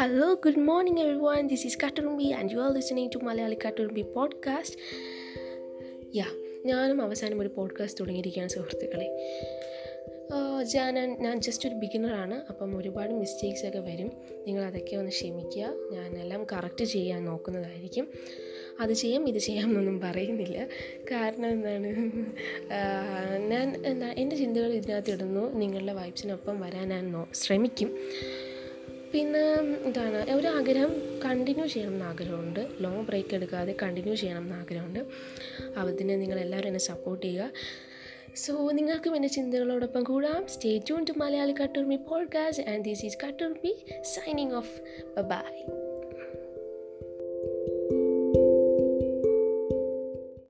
Hello, morning everyone this is Katturumbi and you are listening to Malayali Katturumbi podcast യാ ഞാനും അവസാനം ഒരു podcast തുടങ്ങിയിരിക്കുകയാണ് സുഹൃത്തുക്കളെ. ഞാൻ ഞാൻ ജസ്റ്റ് ഒരു ബിഗിനറാണ് അപ്പം ഒരുപാട് മിസ്റ്റേക്സ് ഒക്കെ വരും. നിങ്ങൾ അതൊക്കെ ഒന്ന് ക്ഷമിക്കുക. ഞാൻ എല്ലാം കറക്റ്റ് ചെയ്യാൻ നോക്കുന്നതായിരിക്കും. അത് ചെയ്യാം ഇത് ചെയ്യാം എന്നൊന്നും പറയുന്നില്ല. കാരണം എന്താണ്? ഞാൻ എന്താ എന്റെ ചിന്തകൾ ഇതിനകത്ത് ഇടുന്നു. നിങ്ങളുടെ വൈബ്സിനൊപ്പം വരാൻ ഞാൻ ശ്രമിക്കും. പിന്നെ എന്താണ് ഒരു ആഗ്രഹം കണ്ടിന്യൂ ചെയ്യണം എന്ന് ആഗ്രഹമുണ്ട് ലോങ് ബ്രേക്ക് എടുക്കാതെ കണ്ടിന്യൂ ചെയ്യണം എന്ന് ആഗ്രഹമുണ്ട് അതിന് നിങ്ങളെല്ലാവരും എന്നെ സപ്പോർട്ട് ചെയ്യുക. സോ നിങ്ങൾക്കും എന്റെ ചിന്തകളോടൊപ്പം കൂടാം. Stay tune to Malayali Katturumbi podcast and this is Katturumbi signing off bye